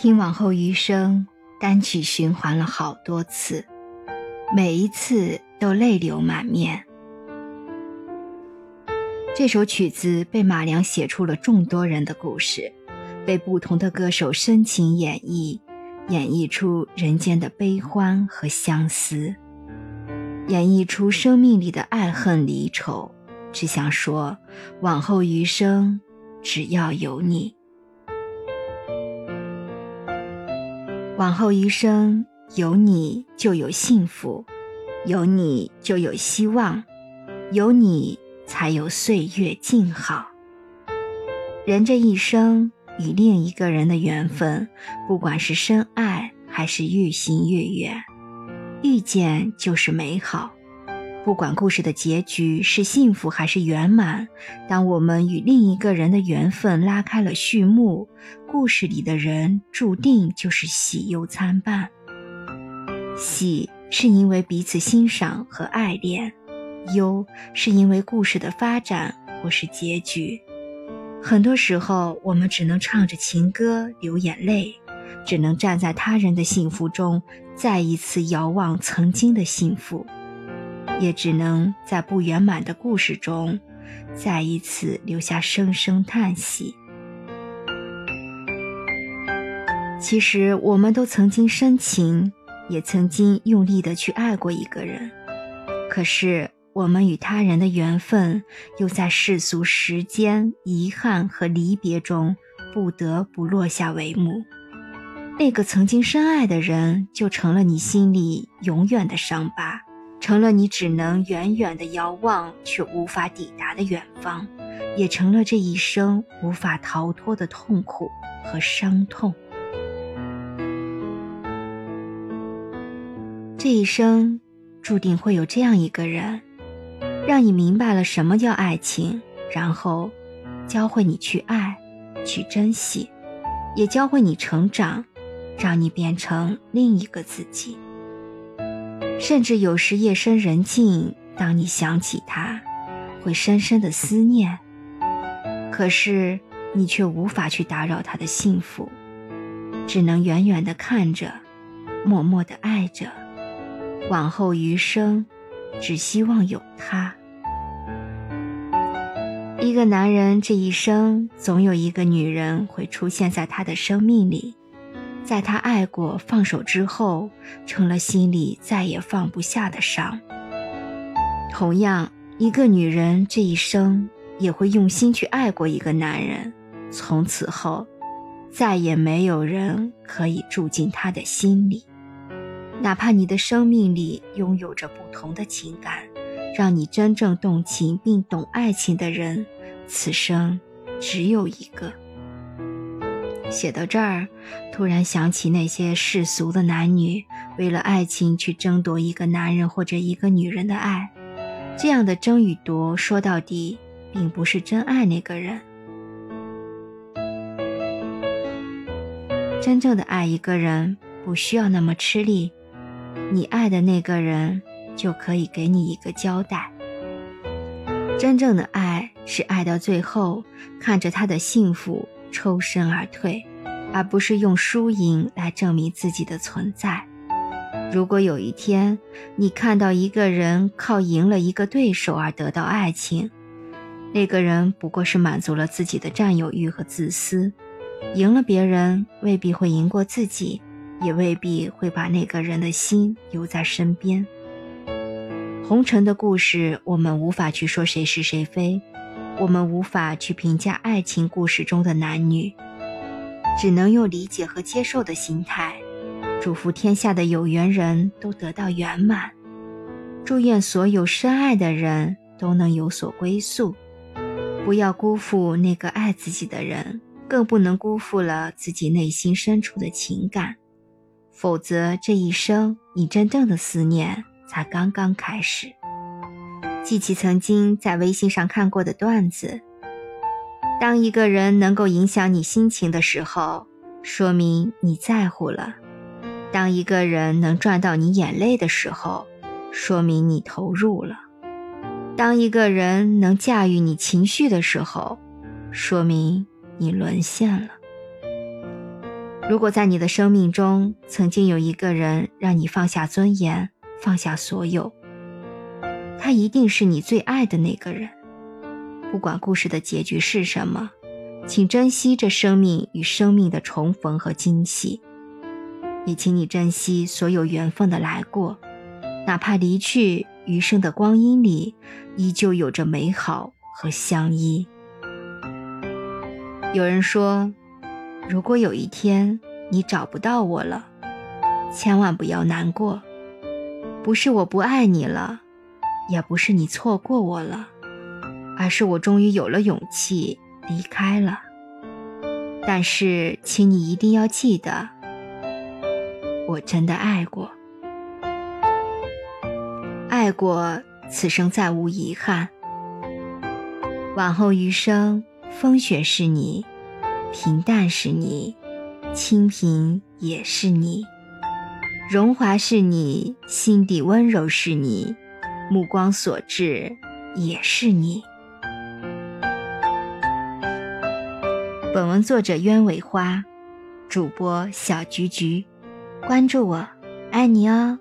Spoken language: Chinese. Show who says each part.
Speaker 1: 听往后余生单曲循环了好多次，每一次都泪流满面。这首曲子被马良写出了众多人的故事，被不同的歌手深情演绎，演绎出人间的悲欢和相思，演绎出生命里的爱恨离愁。只想说，往后余生，只要有你。往后余生，有你就有幸福，有你就有希望，有你才有岁月静好。人这一生与另一个人的缘分，不管是深爱还是愈行愈远，遇见就是美好。不管故事的结局是幸福还是圆满，当我们与另一个人的缘分拉开了序幕，故事里的人注定就是喜忧参半。喜是因为彼此欣赏和爱恋，忧是因为故事的发展或是结局。很多时候，我们只能唱着情歌流眼泪，只能站在他人的幸福中，再一次遥望曾经的幸福。也只能在不圆满的故事中，再一次留下声声叹息。其实，我们都曾经深情，也曾经用力的去爱过一个人，可是我们与他人的缘分，又在世俗时间、遗憾和离别中，不得不落下帷幕。那个曾经深爱的人，就成了你心里永远的伤疤。成了你只能远远的遥望却无法抵达的远方，也成了这一生无法逃脱的痛苦和伤痛。这一生注定会有这样一个人，让你明白了什么叫爱情，然后教会你去爱，去珍惜，也教会你成长，让你变成另一个自己。甚至有时夜深人静，当你想起他，会深深的思念。可是你却无法去打扰他的幸福，只能远远的看着，默默的爱着。往后余生，只希望有他。一个男人这一生，总有一个女人会出现在他的生命里。在他爱过、放手之后，成了心里再也放不下的伤。同样，一个女人这一生也会用心去爱过一个男人，从此后，再也没有人可以住进她的心里。哪怕你的生命里拥有着不同的情感，让你真正动情并懂爱情的人，此生只有一个。写到这儿，突然想起那些世俗的男女为了爱情去争夺一个男人或者一个女人的爱，这样的争与夺，说到底并不是真爱那个人。真正的爱一个人，不需要那么吃力，你爱的那个人就可以给你一个交代。真正的爱是爱到最后，看着他的幸福。抽身而退，而不是用输赢来证明自己的存在。如果有一天你看到一个人靠赢了一个对手而得到爱情，那个人不过是满足了自己的占有欲和自私。赢了别人未必会赢过自己，也未必会把那个人的心留在身边。红尘的故事，我们无法去说谁是谁非。我们无法去评价爱情故事中的男女，只能用理解和接受的心态，祝福天下的有缘人都得到圆满，祝愿所有深爱的人都能有所归宿，不要辜负那个爱自己的人，更不能辜负了自己内心深处的情感，否则这一生你真正的思念才刚刚开始。记起曾经在微信上看过的段子：当一个人能够影响你心情的时候，说明你在乎了；当一个人能赚到你眼泪的时候，说明你投入了；当一个人能驾驭你情绪的时候，说明你沦陷了。如果在你的生命中曾经有一个人让你放下尊严，放下所有，他一定是你最爱的那个人。不管故事的结局是什么，请珍惜这生命与生命的重逢和惊喜，也请你珍惜所有缘分的来过，哪怕离去，余生的光阴里依旧有着美好和相依。有人说，如果有一天你找不到我了，千万不要难过，不是我不爱你了，也不是你错过我了。而是我终于有了勇气离开了，但是，请你一定要记得，我真的爱过，爱过，此生再无遗憾。往后余生，风雪是你，平淡是你，清贫也是你，荣华是你，心底温柔是你，目光所至也是你。本文作者鸢尾花，主播小菊菊，关注我，爱你哦。